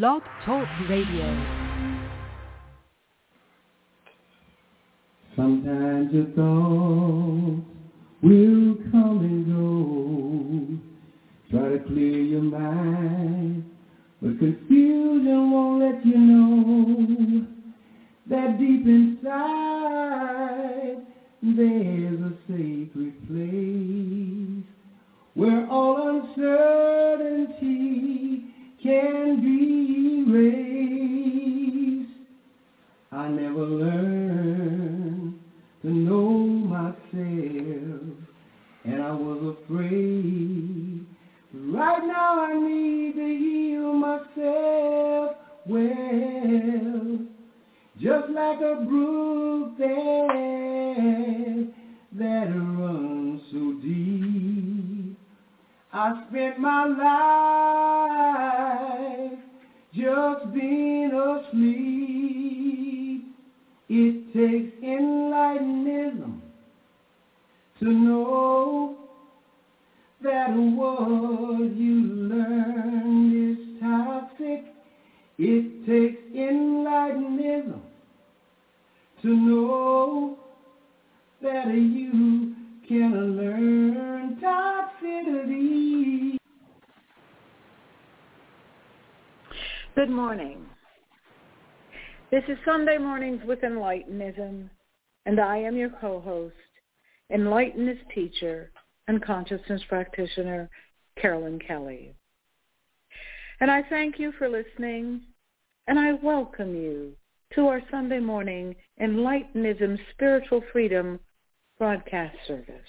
Blog Talk Radio. Sometimes your thoughts will come and go. Try to clear your mind, but confusion won't let you know that deep inside there's a sacred place where all uncertainty can be I never learned to know myself, and I was afraid. Right now I need to heal myself well, just like a brook that, that runs so deep. I spent my life just being asleep. It takes enlightenment to know that what you learn is toxic. It takes enlightenment to know that you can learn toxicity. Good morning. This is Sunday Mornings with Enlightenism, and I am your co-host, Enlightenist teacher and consciousness practitioner, Carolyn Kelly. And I thank you for listening, and I welcome you to our Sunday morning Enlightenism Spiritual Freedom broadcast service.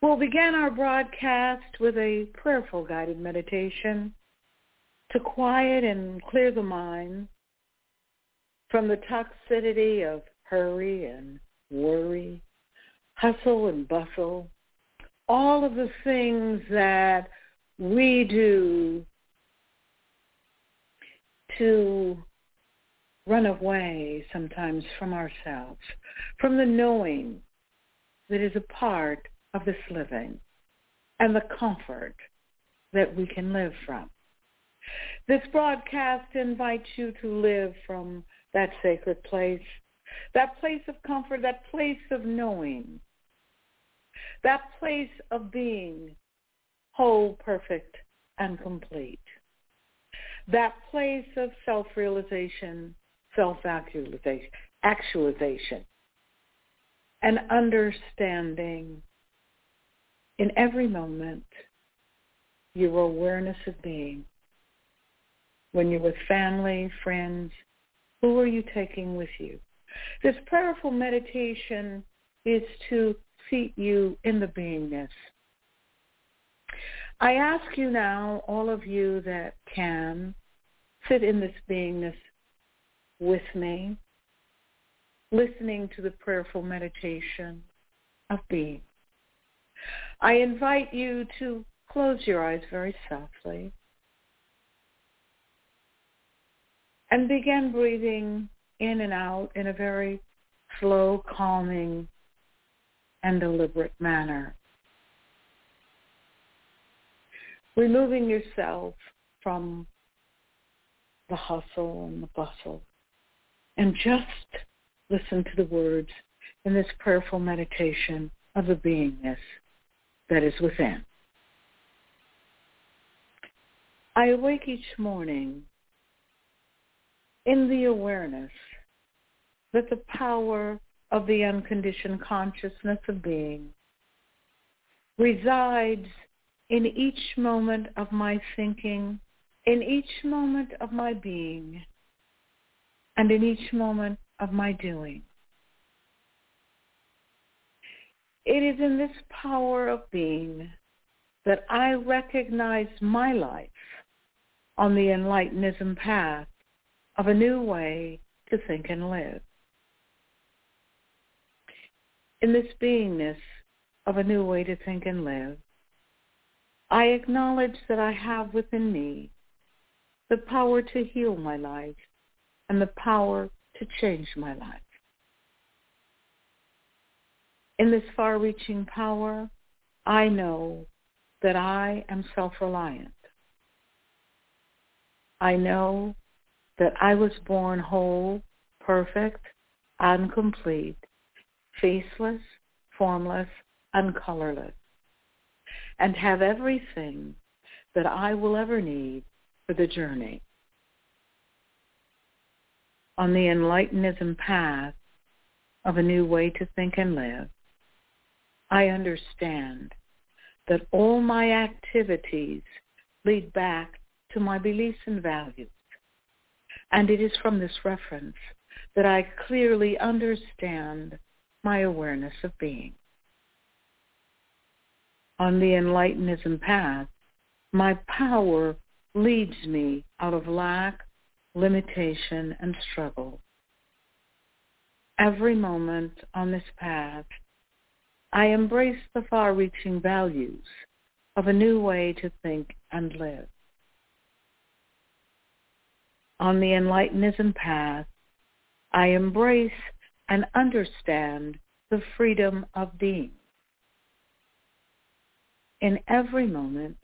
We'll begin our broadcast with a prayerful guided meditation to quiet and clear the mind from the toxicity of hurry and worry, hustle and bustle, all of the things that we do to run away sometimes from ourselves, from the knowing that is a part of this living and the comfort that we can live from. This broadcast invites you to live from that sacred place, that place of comfort, that place of knowing, that place of being whole, perfect, and complete, that place of self-realization, self-actualization, actualization, and understanding. In every moment your awareness of being when you're with family, friends, who are you taking with you? This prayerful meditation is to seat you in the beingness. I ask you now, all of you that can, sit in this beingness with me, listening to the prayerful meditation of being. I invite you to close your eyes very softly and begin breathing in and out in a very slow, calming, and deliberate manner. Removing yourself from the hustle and the bustle and just listen to the words in this prayerful meditation of the beingness that is within. I awake each morning in the awareness that the power of the unconditioned consciousness of being resides in each moment of my thinking, in each moment of my being, and in each moment of my doing. It is in this power of being that I recognize my life on the enlightenism path of a new way to think and live. In this beingness of a new way to think and live, I acknowledge that I have within me the power to heal my life and the power to change my life. In this far-reaching power, I know that I am self-reliant. I know that I was born whole, perfect, and complete, faceless, formless, and colorless, and have everything that I will ever need for the journey. On the Enlightenism path of a new way to think and live, I understand that all my activities lead back to my beliefs and values. And it is from this reference that I clearly understand my awareness of being. On the Enlightenism path, my power leads me out of lack, limitation, and struggle. Every moment on this path, I embrace the far-reaching values of a new way to think and live. On the Enlightenism path, I embrace and understand the freedom of being. In every moment,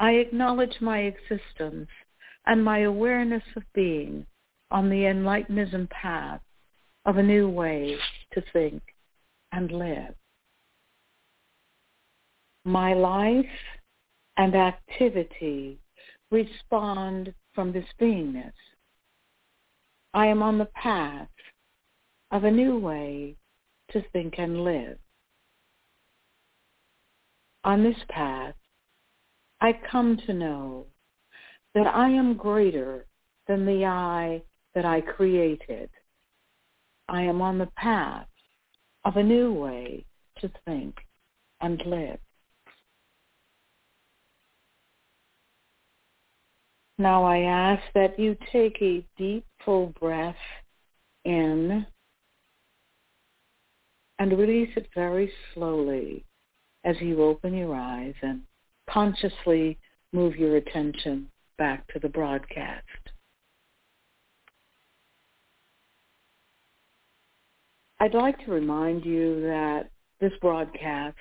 I acknowledge my existence and my awareness of being on the Enlightenism path of a new way to think and live. My life and activity respond from this beingness. I am on the path of a new way to think and live. On this path, I come to know that I am greater than the I that I created. I am on the path of a new way to think and live. Now I ask that you take a deep, full breath in and release it very slowly as you open your eyes and consciously move your attention back to the broadcast. I'd like to remind you that this broadcast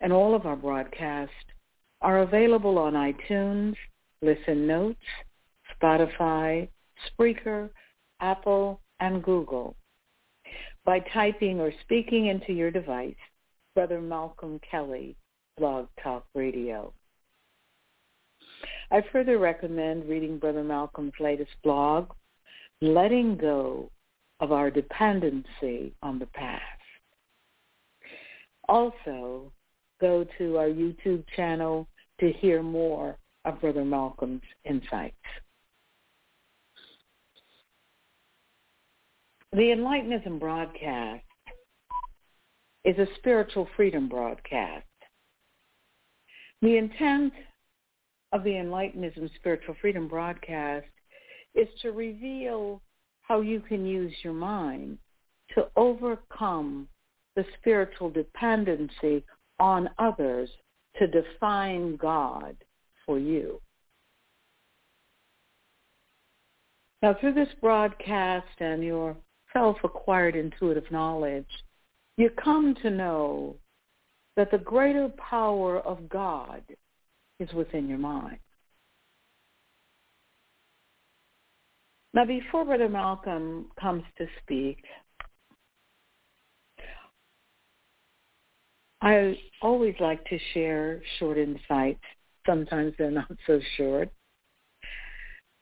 and all of our broadcasts are available on iTunes, Listen Notes, Spotify, Spreaker, Apple, and Google by typing or speaking into your device, Brother Malcolm Kelly, Blog Talk Radio. I further recommend reading Brother Malcolm's latest blog, Letting Go of Our Dependency on the Past. Also, go to our YouTube channel to hear more of Brother Malcolm's insights. The Enlightenism broadcast is a spiritual freedom broadcast. The intent of the Enlightenism Spiritual Freedom broadcast is to reveal how you can use your mind to overcome the spiritual dependency on others to define God for you. Now, through this broadcast and your self-acquired intuitive knowledge, you come to know that the greater power of God is within your mind. Now, before Brother Malcolm comes to speak, I always like to share short insights Sometimes they're not so short.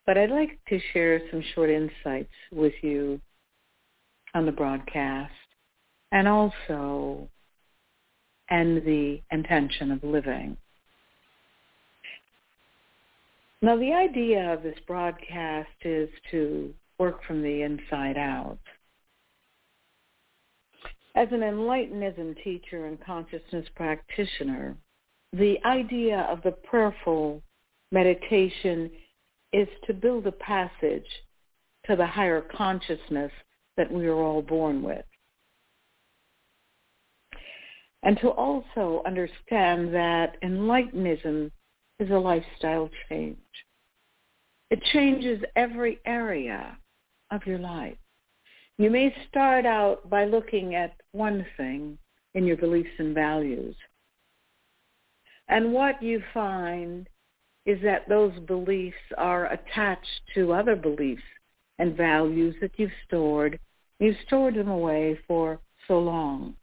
But I'd like to share some short insights with you on the broadcast and also and the intention of living. Now the idea of this broadcast is to work from the inside out. As an Enlightenism teacher and consciousness practitioner, the idea of the prayerful meditation is to build a passage to the higher consciousness that we are all born with. And to also understand that enlightenism is a lifestyle change. It changes every area of your life. You may start out by looking at one thing in your beliefs and values. And what you find is that those beliefs are attached to other beliefs and values that you've stored. You've stored them away for so long.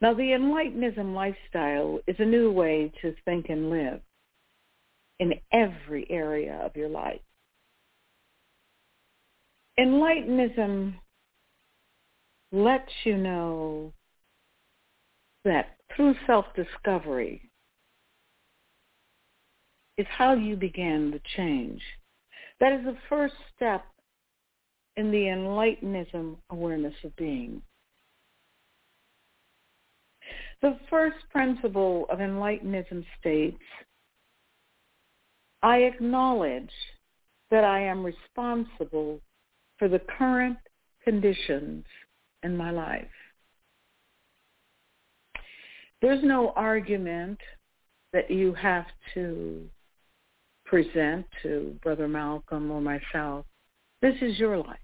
Now, the Enlightenism lifestyle is a new way to think and live in every area of your life. Enlightenism lets you know that through self-discovery is how you begin the change. That is the first step in the Enlightenism awareness of being. The first principle of Enlightenism states, I acknowledge that I am responsible for the current conditions in my life. There's no argument that you have to present to Brother Malcolm or myself. This is your life.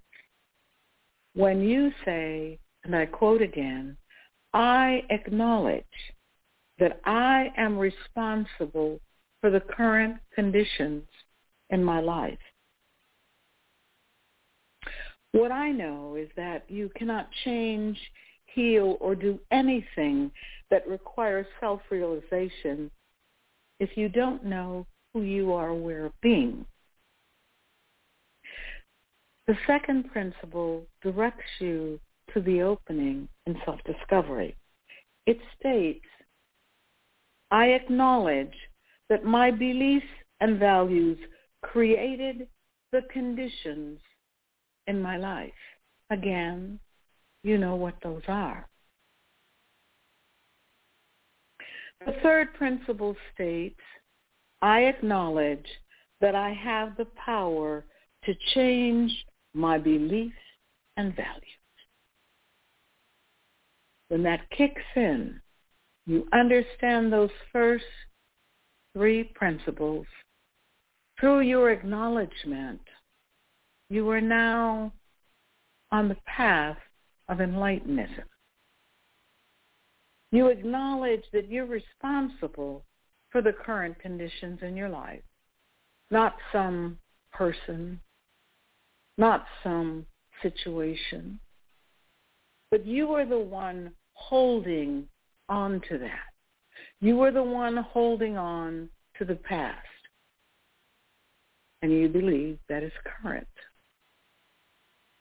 When you say, and I quote again, I acknowledge that I am responsible for the current conditions in my life. What I know is that you cannot change, heal, or do anything that requires self-realization if you don't know who you are aware of being. The second principle directs you to the opening in self-discovery. It states, I acknowledge that my beliefs and values created the conditions in my life. Again, you know what those are. The third principle states, I acknowledge that I have the power to change my beliefs and values. When that kicks in, you understand those first three principles. Through your acknowledgement, you are now on the path of enlightenism. You acknowledge that you're responsible for the current conditions in your life, not some person, not some situation, but you are the one holding on to that. You are the one holding on to the past. And you believe that is current.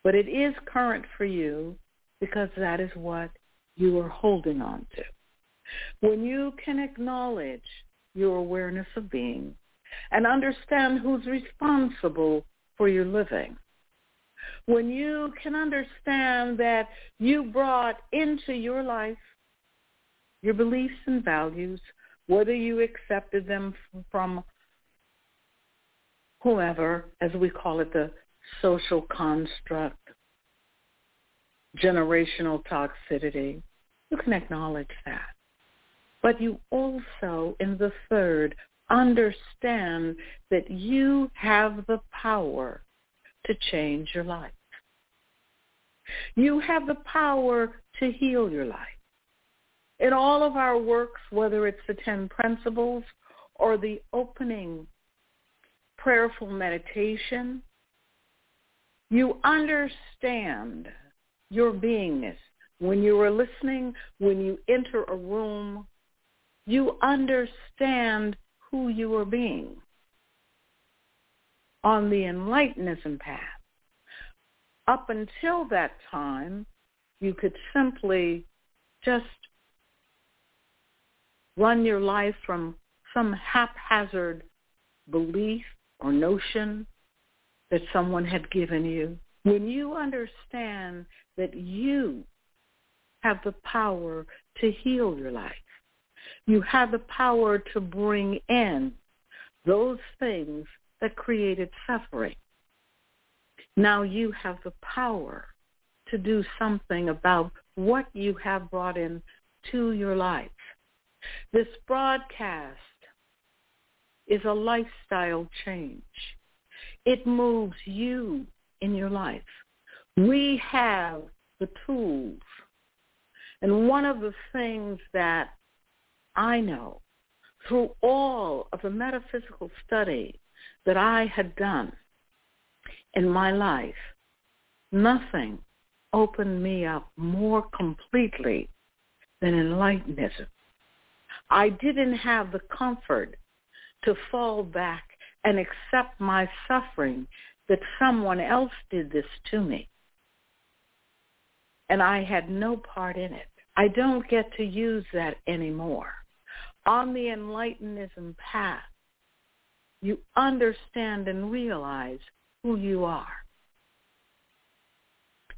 But it is current for you because that is what you are holding on to. When you can acknowledge your awareness of being and understand who's responsible for your living, when you can understand that you brought into your life your beliefs and values, whether you accepted them from whomever, as we call it, the social construct, generational toxicity, you can acknowledge that. But you also, in the third, understand that you have the power to change your life. You have the power to heal your life. In all of our works, whether it's the 10 principles or the opening prayerful meditation, you understand your beingness. When you are listening, when you enter a room, you understand who you are being on the enlightenism path. Up until that time, you could simply just run your life from some haphazard belief or notion that someone had given you. When you understand that you have the power to heal your life, you have the power to bring in those things that created suffering. Now you have the power to do something about what you have brought in to your life. This broadcast is a lifestyle change. It moves you in your life. We have the tools. And one of the things that I know through all of the metaphysical study that I had done in my life, nothing opened me up more completely than enlightenment. I didn't have the comfort to fall back and accept my suffering that someone else did this to me. And I had no part in it. I don't get to use that anymore. On the Enlightenism path, you understand and realize who you are.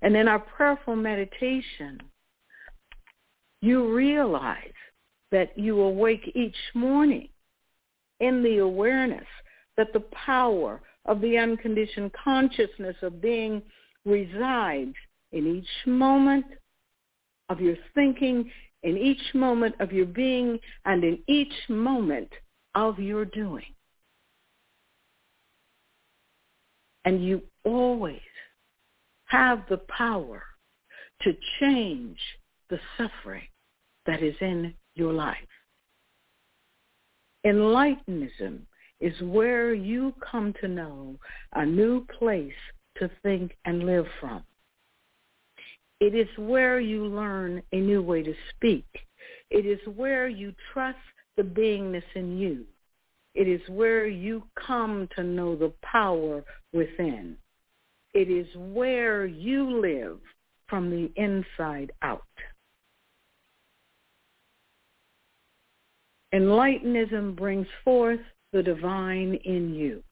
And in our prayerful meditation, you realize that you awake each morning in the awareness that the power of the unconditioned consciousness of being resides in each moment of your thinking, in each moment of your being, and in each moment of your doing. And you always have the power to change the suffering that is in your life. Enlightenism is where you come to know a new place to think and live from. It is where you learn a new way to speak. It is where you trust the beingness in you. It is where you come to know the power within. It is where you live from the inside out. Enlightenism brings forth the divine in you.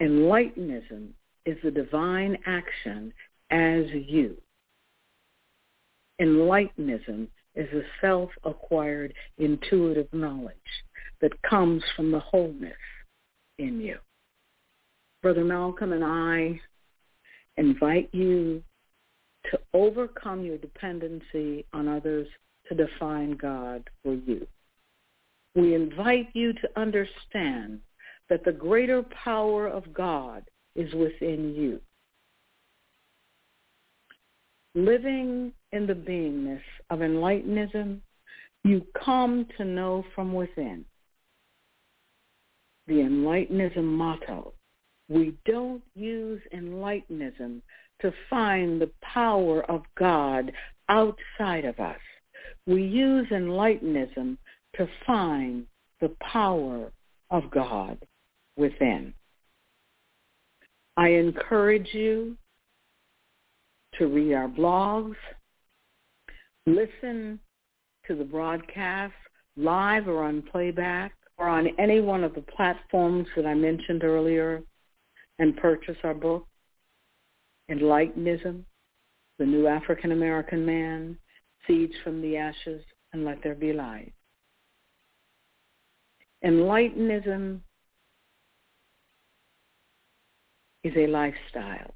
Enlightenism is the divine action as you. Enlightenism is a self-acquired intuitive knowledge that comes from the wholeness in you. Brother Malcolm and I invite you to overcome your dependency on others to define God for you. We invite you to understand that the greater power of God is within you. Living in the beingness of enlightenism, you come to know from within. The enlightenism motto, we don't use enlightenism to find the power of God outside of us. We use enlightenism to find the power of God within. I encourage you to read our blogs, listen to the broadcast live or on playback or on any one of the platforms that I mentioned earlier and purchase our book, Enlightenism, The New African American Man, Seeds from the Ashes, and Let There Be Light. Enlightenism is a lifestyle.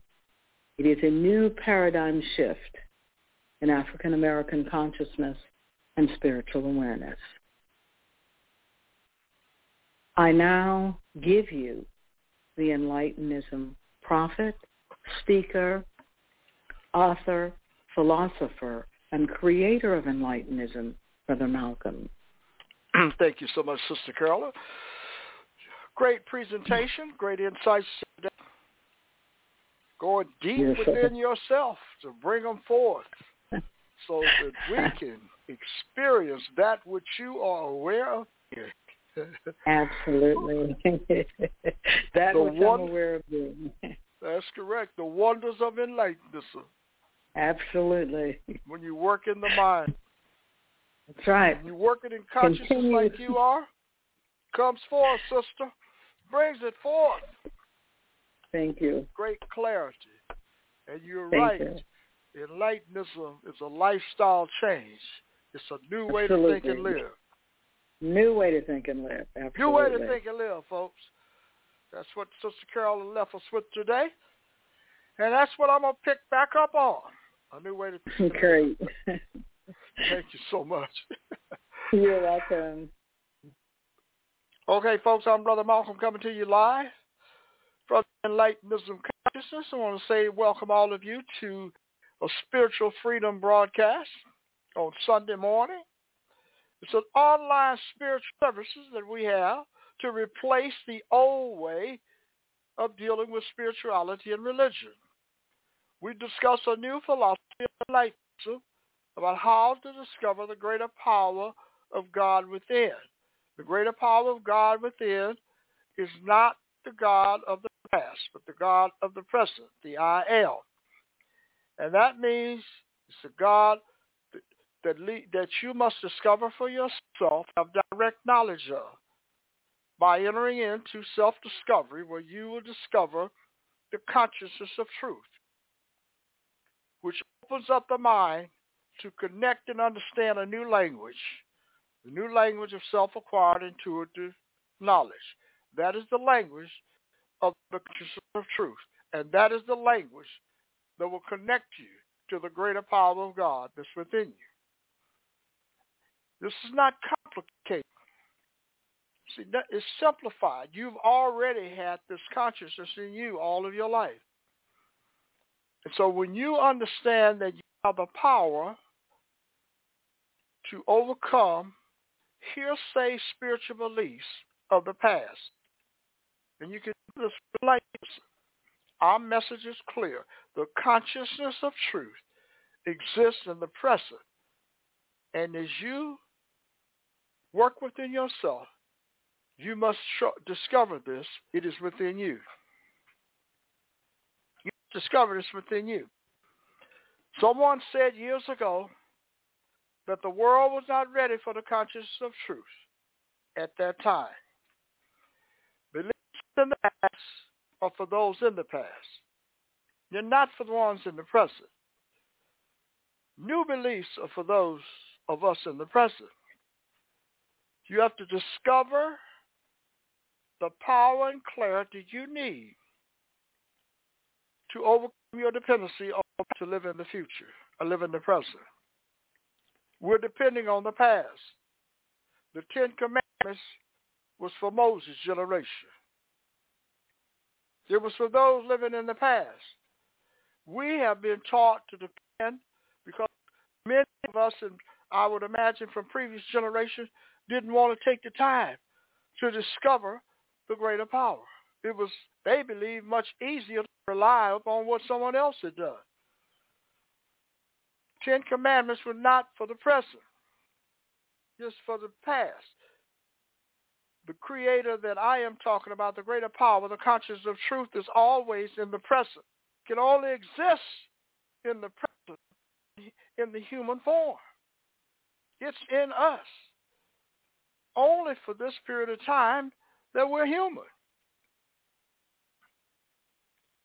It is a new paradigm shift in African American consciousness and spiritual awareness. I now give you the Enlightenism prophet, speaker, author, philosopher, and creator of Enlightenism, Brother Malcolm. Thank you so much, Sister Carolyn. Great presentation, great insights. Going deep yes, within yourself to bring them forth so that we can experience that which you are aware of. Absolutely. that the which one, I'm aware of doing. that's correct. The wonders of enlightenment. Absolutely. When you work in the mind. That's right. You work it in consciousness Continue. like you are, comes forth, sister. Brings it forth. Thank you. Great clarity. And you're Thank right. You. Enlightenism is a lifestyle change. It's a new way Absolutely. to think and live. New way to think and live. Absolutely. New way to think and live, folks. That's what Sister Carolyn left us with today. And that's what I'm going to pick back up on. A new way to think Great. Thank you so much. You're welcome. Okay, folks, I'm Brother Malcolm coming to you live from Enlightenism Consciousness. I want to say welcome all of you to a spiritual freedom broadcast on Sunday morning. It's an online spiritual services that we have to replace the old way of dealing with spirituality and religion. We discuss a new philosophy of enlightenment about how to discover the greater power of God within. The greater power of God within is not the God of the past, but the God of the present, the I am. And that means it's a God that, that you must discover for yourself, have direct knowledge of, by entering into self-discovery where you will discover the consciousness of truth, which opens up the mind to connect and understand a new language, the new language of self-acquired intuitive knowledge. That is the language of the of truth. And that is the language that will connect you to the greater power of God that's within you. This is not complicated. See, it's simplified. You've already had this consciousness in you all of your life. And so when you understand that you have the power to overcome hearsay spiritual beliefs of the past, and you can do this like this, our message is clear. The consciousness of truth exists in the present. And as you work within yourself, you must discover this. It is within you. You discover this within you. Someone said years ago that the world was not ready for the consciousness of truth at that time. Beliefs in the past are for those in the past. They're not for the ones in the present. New beliefs are for those of us in the present. You have to discover the power and clarity you need to overcome your dependency on to live in the future or live in the present. We're depending on the past. The Ten Commandments was for Moses' generation. It was for those living in the past. We have been taught to depend because many of us, and I would imagine from previous generations, didn't want to take the time to discover the greater power. It was, they believed, much easier to rely upon what someone else had done. Ten Commandments were not for the present, just for the past. The creator that I am talking about, the greater power, the consciousness of truth is always in the present. Can only exist in the present, in the human form. It's in us. Only for this period of time that we're human.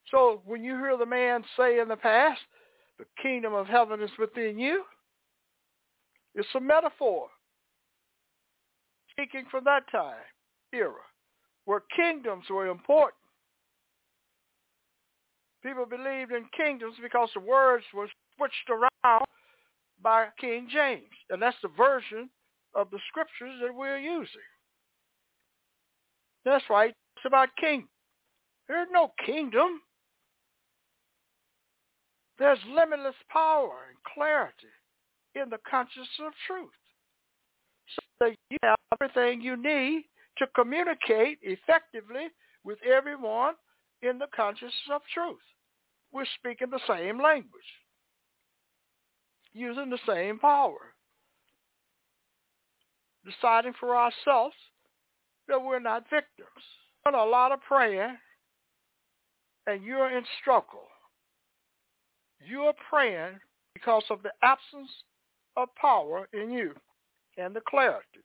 So when you hear the man say in the past, the kingdom of heaven is within you, it's a metaphor speaking from that time, era, where kingdoms were important. People believed in kingdoms because the words were switched around by King James. And that's the version of the scriptures that we're using. That's right. It's about king. There's no kingdom. There's limitless power and clarity in the consciousness of truth. So you have everything you need to communicate effectively with everyone in the consciousness of truth. We're speaking the same language, using the same power, deciding for ourselves that we're not victims. Done a lot of praying, and you're in struggle. You're praying because of the absence of power in you and the clarity.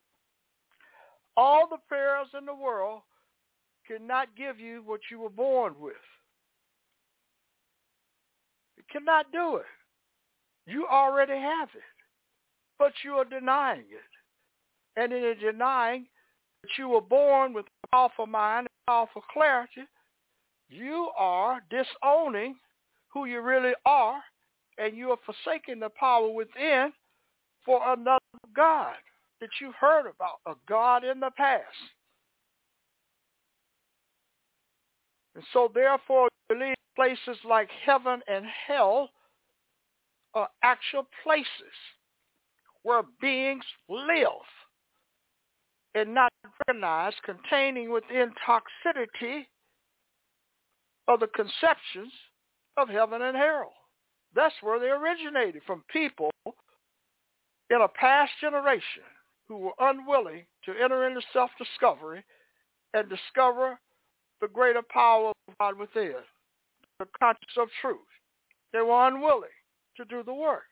All the prayers in the world cannot give you what you were born with. It cannot do it. You already have it, but you are denying it. And in denying, that you were born with powerful mind and powerful clarity, you are disowning who you really are, and you are forsaking the power within for another God that you heard about, a God in the past. And so therefore, you believe places like heaven and hell are actual places where beings live and not recognized containing within toxicity of the conceptions of heaven and hell. That's where they originated, from people in a past generation who were unwilling to enter into self-discovery and discover the greater power of God within, the conscience of truth. They were unwilling to do the work.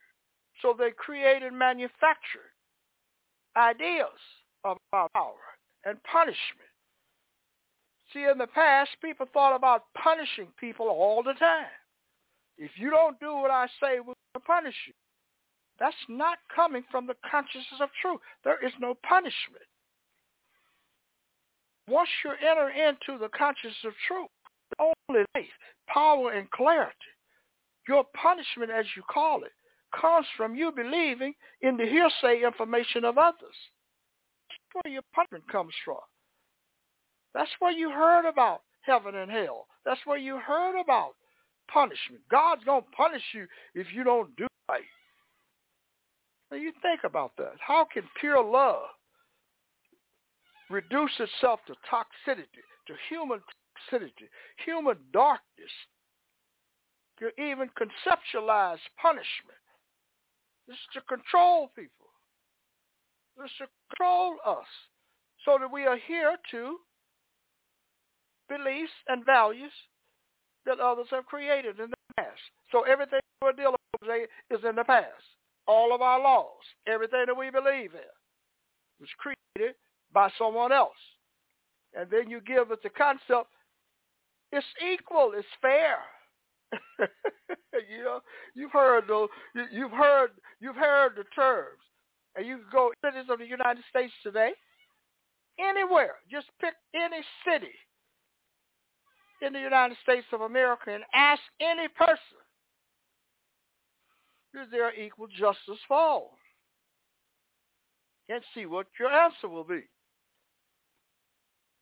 So they created manufactured ideas of power and punishment. See, in the past, people thought about punishing people all the time. If you don't do what I say, we'll punish you. That's not coming from the consciousness of truth. There is no punishment. Once you enter into the consciousness of truth, only life, power, and clarity, your punishment, as you call it, comes from you believing in the hearsay information of others. That's where your punishment comes from. That's where you heard about heaven and hell. That's where you heard about punishment. God's going to punish you if you don't do right. Now you think about that. How can pure love reduce itself to toxicity, to human toxicity, human darkness, to even conceptualize punishment? This is to control people. This is to control us so that we adhere to beliefs and values that others have created in the past. So everything we're dealing with today is in the past. All of our laws, everything that we believe in was created by someone else. And then you give it the concept, it's equal, it's fair. you know, you've heard the, you've heard, you've heard the terms, and you can go cities of the United States today, anywhere, just pick any city in the United States of America and ask any person, is there equal justice for all? And see what your answer will be.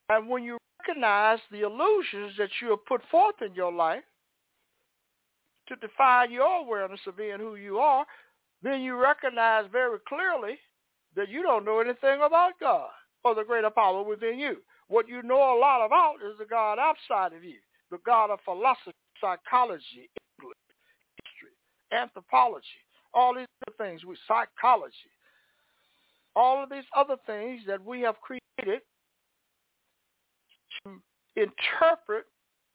And when you recognize the illusions that you have put forth in your life to define your awareness of being who you are, then you recognize very clearly that you don't know anything about God or the greater power within you. What you know a lot about is the God outside of you, the God of philosophy, psychology, English, history, anthropology, all these other things, with psychology, all of these other things that we have created to interpret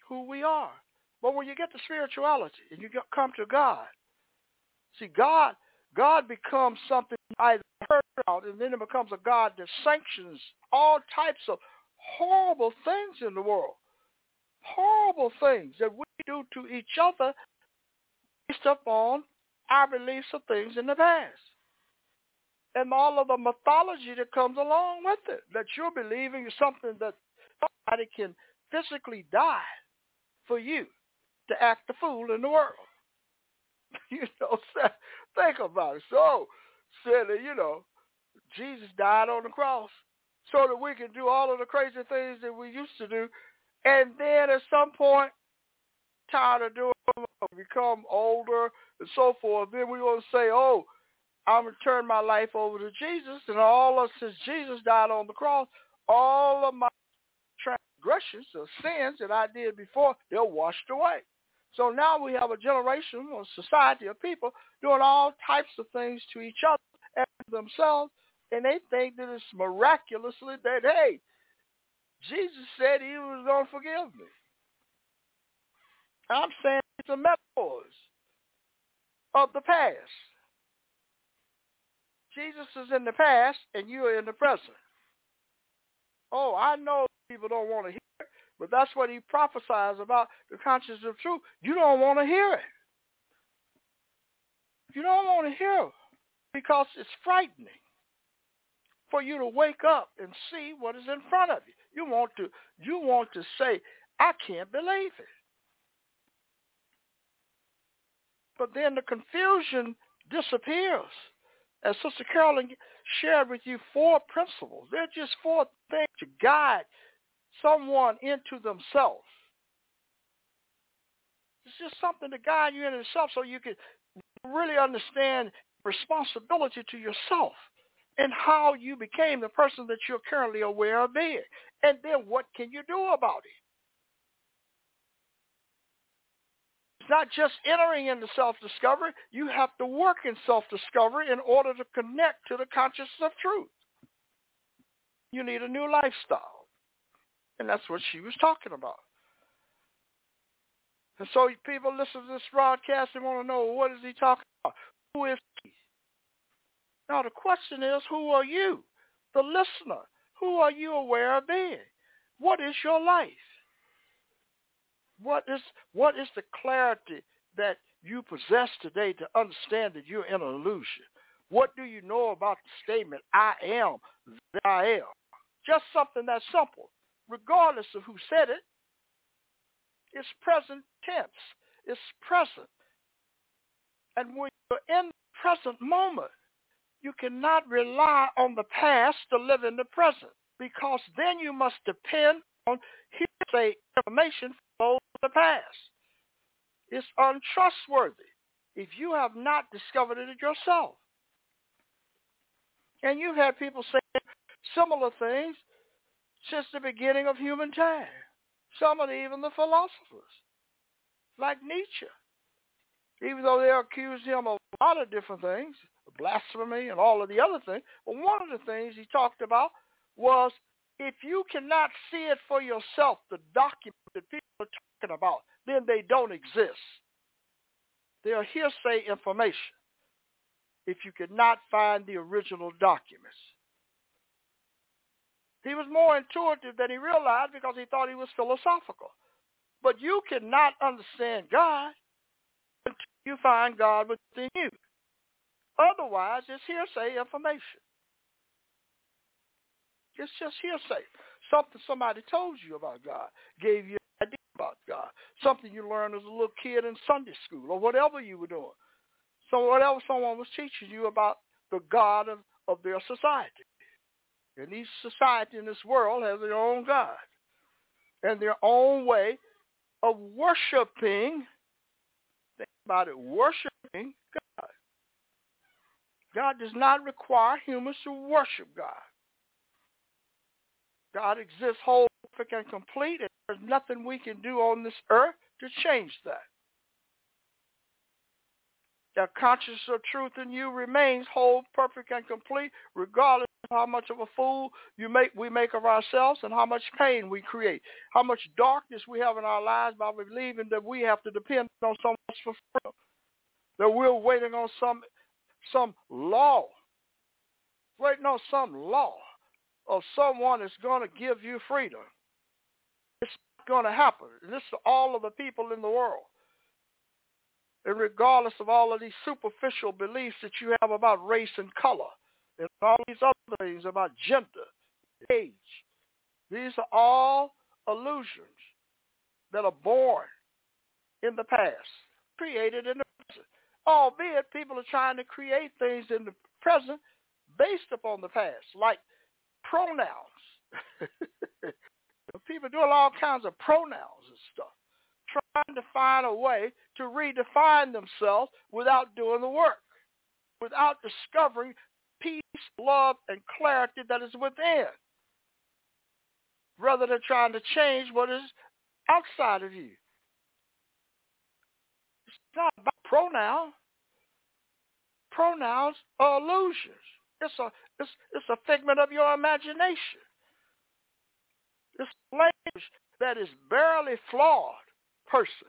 who we are. But when you get to spirituality and you come to God, see, God, God becomes something either heard out, and then it becomes a God that sanctions all types of horrible things in the world. Horrible things that we do to each other based upon our beliefs of things in the past. And all of the mythology that comes along with it, that you're believing is something that somebody can physically die for you to act the fool in the world. you know, think about it. So, said you know, Jesus died on the cross so that we can do all of the crazy things that we used to do. And then at some point, tired of doing them, become older and so forth, then we want to say, oh, I'm going to turn my life over to Jesus. And all of, since Jesus died on the cross, all of my transgressions or sins that I did before, they're washed away. So now we have a generation or society of people doing all types of things to each other and themselves and they think that it's miraculously that, hey, Jesus said he was going to forgive me. I'm saying it's a metaphors of the past. Jesus is in the past and you are in the present. Oh, I know people don't want to hear it, but that's what he prophesies about the consciousness of truth. You don't want to hear it. You don't want to hear it because it's frightening for you to wake up and see what is in front of you. You want to you want to say, I can't believe it. But then the confusion disappears. As Sister Carolyn shared with you four principles. They're just four things to guide someone into themselves. It's just something to guide you into yourself so you can really understand responsibility to yourself and how you became the person that you're currently aware of being. And then what can you do about it? It's not just entering into self-discovery. You have to work in self-discovery in order to connect to the consciousness of truth. You need a new lifestyle. And that's what she was talking about. And so people listen to this broadcast and want to know, what is he talking about? Who is he? Now the question is, who are you? The listener. Who are you aware of being? What is your life? What is what is the clarity that you possess today to understand that you're in an illusion? What do you know about the statement, I am that I am? Just something that simple. Regardless of who said it, it's present tense. It's present. And when you're in the present moment, you cannot rely on the past to live in the present because then you must depend on hearsay information from the past. It's untrustworthy if you have not discovered it yourself. And you've had people say similar things since the beginning of human time. Some of even the philosophers, like Nietzsche, even though they accused him of a lot of different things, blasphemy and all of the other things. But one of the things he talked about was if you cannot see it for yourself, the document that people are talking about, then they don't exist. They are hearsay information if you cannot find the original documents. He was more intuitive than he realized because he thought he was philosophical. But you cannot understand God until you find God within you. Otherwise, it's hearsay information. It's just hearsay. Something somebody told you about God, gave you an idea about God. Something you learned as a little kid in Sunday school or whatever you were doing. So whatever someone was teaching you about the God of, of their society. And each society in this world has their own God and their own way of worshiping, think about it, worshiping God. God does not require humans to worship God. God exists whole, perfect, and complete, and there's nothing we can do on this earth to change that. The consciousness of truth in you remains whole, perfect, and complete, regardless of how much of a fool you make we make of ourselves and how much pain we create, how much darkness we have in our lives by believing that we have to depend on someone else for freedom, that we're waiting on some some law, waiting on some law of someone that's going to give you freedom. It's not going to happen. This is all of the people in the world. And regardless of all of these superficial beliefs that you have about race and color and all these other things about gender, age, these are all illusions that are born in the past, created in the. Albeit people are trying to create things in the present based upon the past, like pronouns. people doing all kinds of pronouns and stuff trying to find a way to redefine themselves without doing the work, without discovering peace, love, and clarity that is within, rather than trying to change what is outside of you. Not about pronouns. Pronouns are illusions. It's a it's it's a figment of your imagination. It's language that is barely flawed person.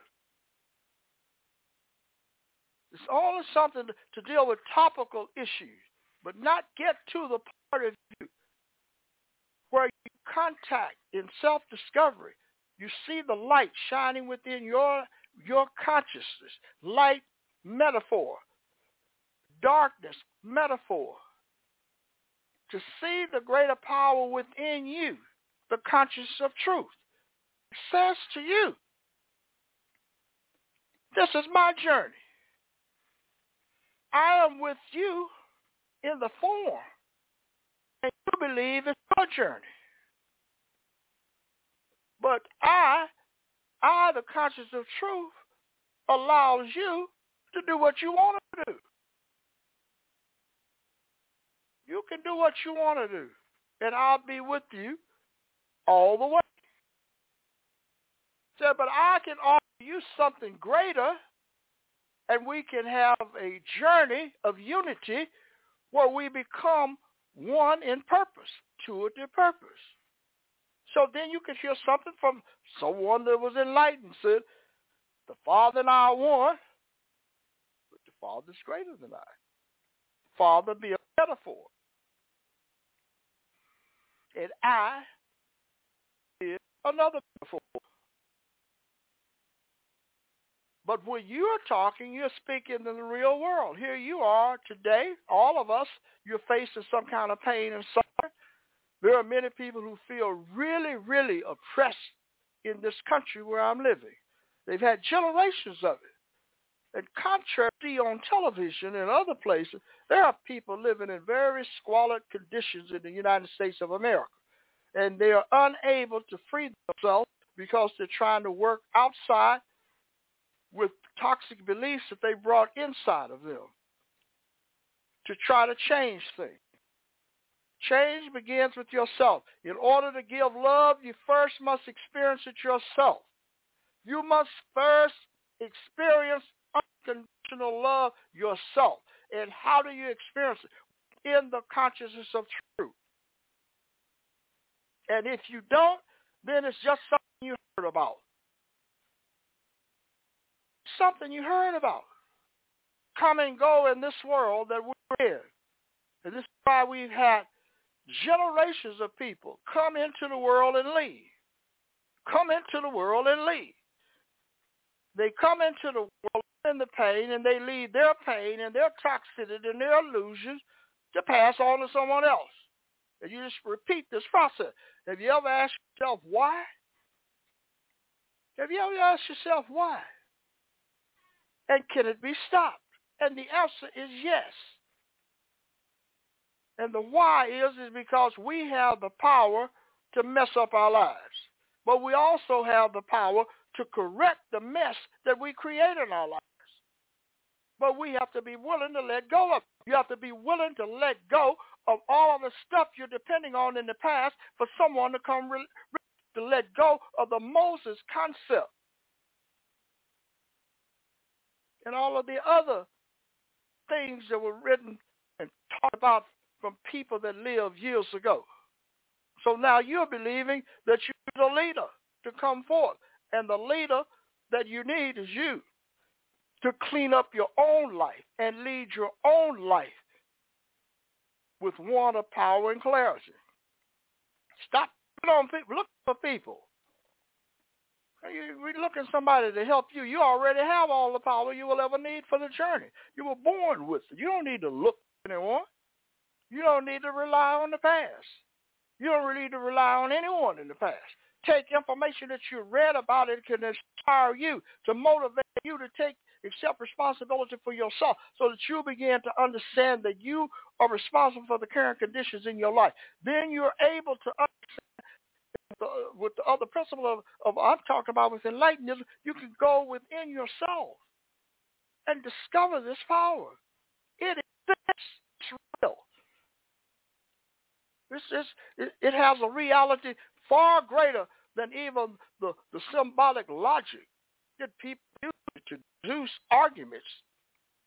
It's only something to deal with topical issues, but not get to the part of you where you contact in self-discovery. You see the light shining within your your consciousness. Light, metaphor. Darkness, metaphor. To see the greater power within you, the consciousness of truth. Says to you, this is my journey. I am with you in the form. And you believe it's your journey. But I, I, the conscience of truth, allows you to do what you want to do. You can do what you want to do, and I'll be with you all the way. Said, but I can offer you something greater, and we can have a journey of unity where we become one in purpose, two in purpose. So then you can hear something from someone that was enlightened, said, the Father and I are one, but the Father is greater than I. Father be a metaphor. And I is another metaphor. But when you're talking, you're speaking in the real world. Here you are today, all of us, you're facing some kind of pain and suffering. There are many people who feel really, really oppressed in this country where I'm living. They've had generations of it. And contrary on television and other places, there are people living in very squalid conditions in the United States of America. And they are unable to free themselves because they're trying to work outside with toxic beliefs that they brought inside of them to try to change things. Change begins with yourself. In order to give love, you first must experience it yourself. You must first experience unconditional love yourself. And how do you experience it? In the consciousness of truth. And if you don't, then it's just something you heard about. Something you heard about. Come and go in this world that we're in. And this is why we've had generations of people come into the world and leave. Come into the world and leave. They come into the world in the pain and they leave their pain and their toxicity and their illusions to pass on to someone else. And you just repeat this process. Have you ever asked yourself why? Have you ever asked yourself why? And can it be stopped? And the answer is yes. And the why is is because we have the power to mess up our lives. But we also have the power to correct the mess that we create in our lives. But we have to be willing to let go of. You have to be willing to let go of all of the stuff you're depending on in the past for someone to come re- to let go of the Moses concept and all of the other things that were written and taught about from people that lived years ago. So now you're believing that you're the leader to come forth. And the leader that you need is you to clean up your own life and lead your own life with of power and clarity. Stop on people. Look for people. We're looking somebody to help you. You already have all the power you will ever need for the journey. You were born with it. You don't need to look for anyone. You don't need to rely on the past. You don't really need to rely on anyone in the past take information that you read about it can inspire you to motivate you to take accept responsibility for yourself so that you begin to understand that you are responsible for the current conditions in your life. Then you're able to understand the, with the other principle of, of I'm talking about with enlightenment, you can go within yourself and discover this power. It exists. It's real. It, it has a reality far greater than even the, the symbolic logic that people use to deduce arguments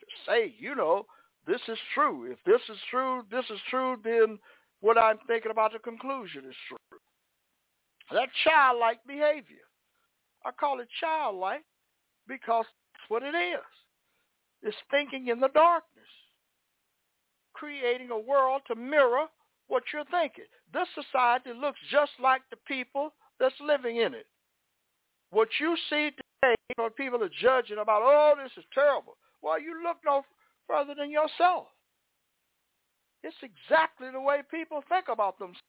to say, you know, this is true. If this is true, this is true, then what I'm thinking about the conclusion is true. That childlike behavior. I call it childlike because that's what it is. It's thinking in the darkness, creating a world to mirror what you're thinking. This society looks just like the people that's living in it. What you see today, when people are judging about, oh, this is terrible. Well, you look no further than yourself. It's exactly the way people think about themselves.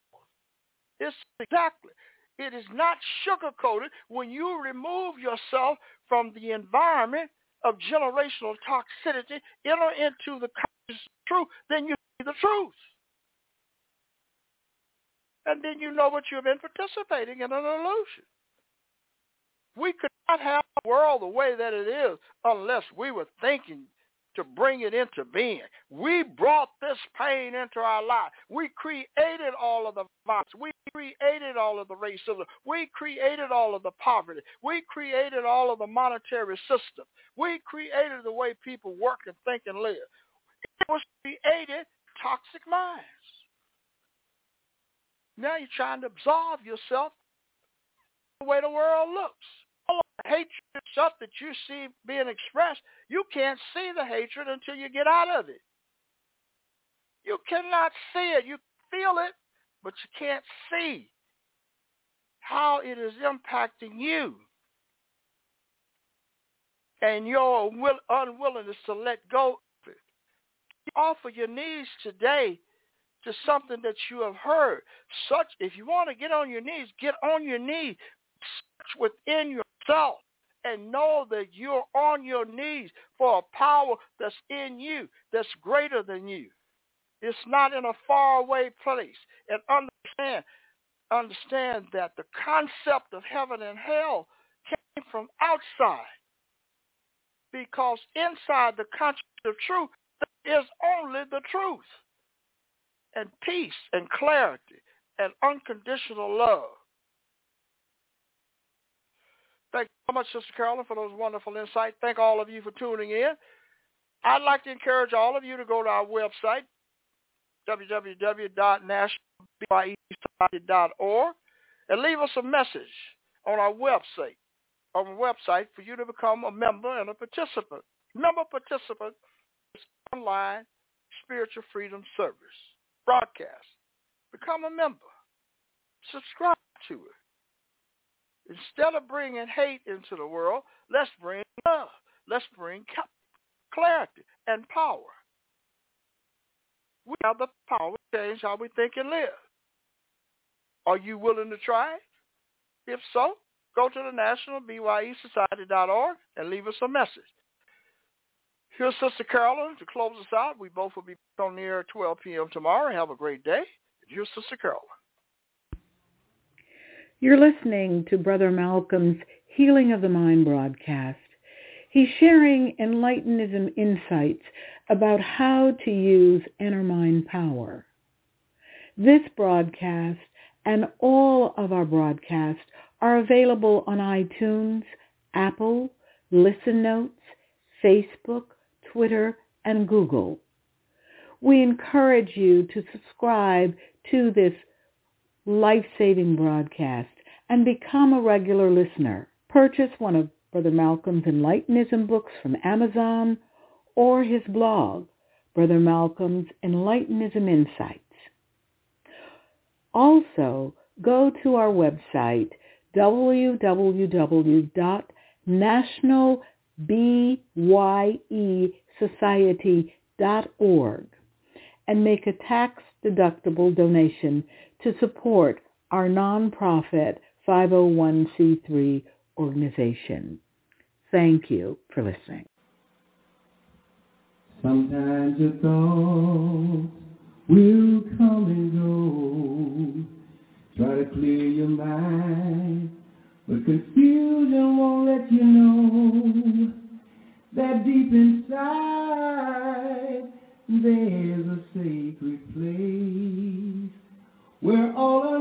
It's exactly. It is not sugar-coated. When you remove yourself from the environment of generational toxicity, enter into the conscious truth, then you see the truth and then you know what you've been participating in an illusion. We could not have the world the way that it is unless we were thinking to bring it into being. We brought this pain into our life. We created all of the violence. We created all of the racism. We created all of the poverty. We created all of the monetary system. We created the way people work and think and live. It was created toxic minds. Now you're trying to absolve yourself the way the world looks. All the hatred stuff that you see being expressed, you can't see the hatred until you get out of it. You cannot see it. You feel it, but you can't see how it is impacting you and your unwillingness to let go it. Off of your knees today to something that you have heard. Such, if you want to get on your knees, get on your knees. Search within yourself and know that you're on your knees for a power that's in you, that's greater than you. It's not in a faraway place. And understand, understand that the concept of heaven and hell came from outside. Because inside the consciousness of truth is only the truth and peace and clarity and unconditional love. Thank you so much, Sister Carolyn, for those wonderful insights. Thank all of you for tuning in. I'd like to encourage all of you to go to our website, www.nationalbysociety.org, and leave us a message on our website, on the website for you to become a member and a participant. Member participant online spiritual freedom service broadcast. Become a member. Subscribe to it. Instead of bringing hate into the world, let's bring love. Let's bring clarity and power. We have the power to change how we think and live. Are you willing to try it? If so, go to the National BYE and leave us a message. Here's Sister Carolyn to close us out. We both will be on the air at 12 p.m. tomorrow. Have a great day. Here's Sister Carolyn. You're listening to Brother Malcolm's Healing of the Mind broadcast. He's sharing Enlightenism insights about how to use inner mind power. This broadcast and all of our broadcasts are available on iTunes, Apple, Listen Notes, Facebook, Twitter, and Google. We encourage you to subscribe to this life-saving broadcast and become a regular listener. Purchase one of Brother Malcolm's Enlightenism books from Amazon or his blog, Brother Malcolm's Enlightenism Insights. Also, go to our website, www.national.com byesociety.org and make a tax-deductible donation to support our nonprofit 501c3 organization. Thank you for listening. Sometimes your thoughts will come and go. Try to clear your mind but confusion won't let you know that deep inside there's a sacred place where all uncertainty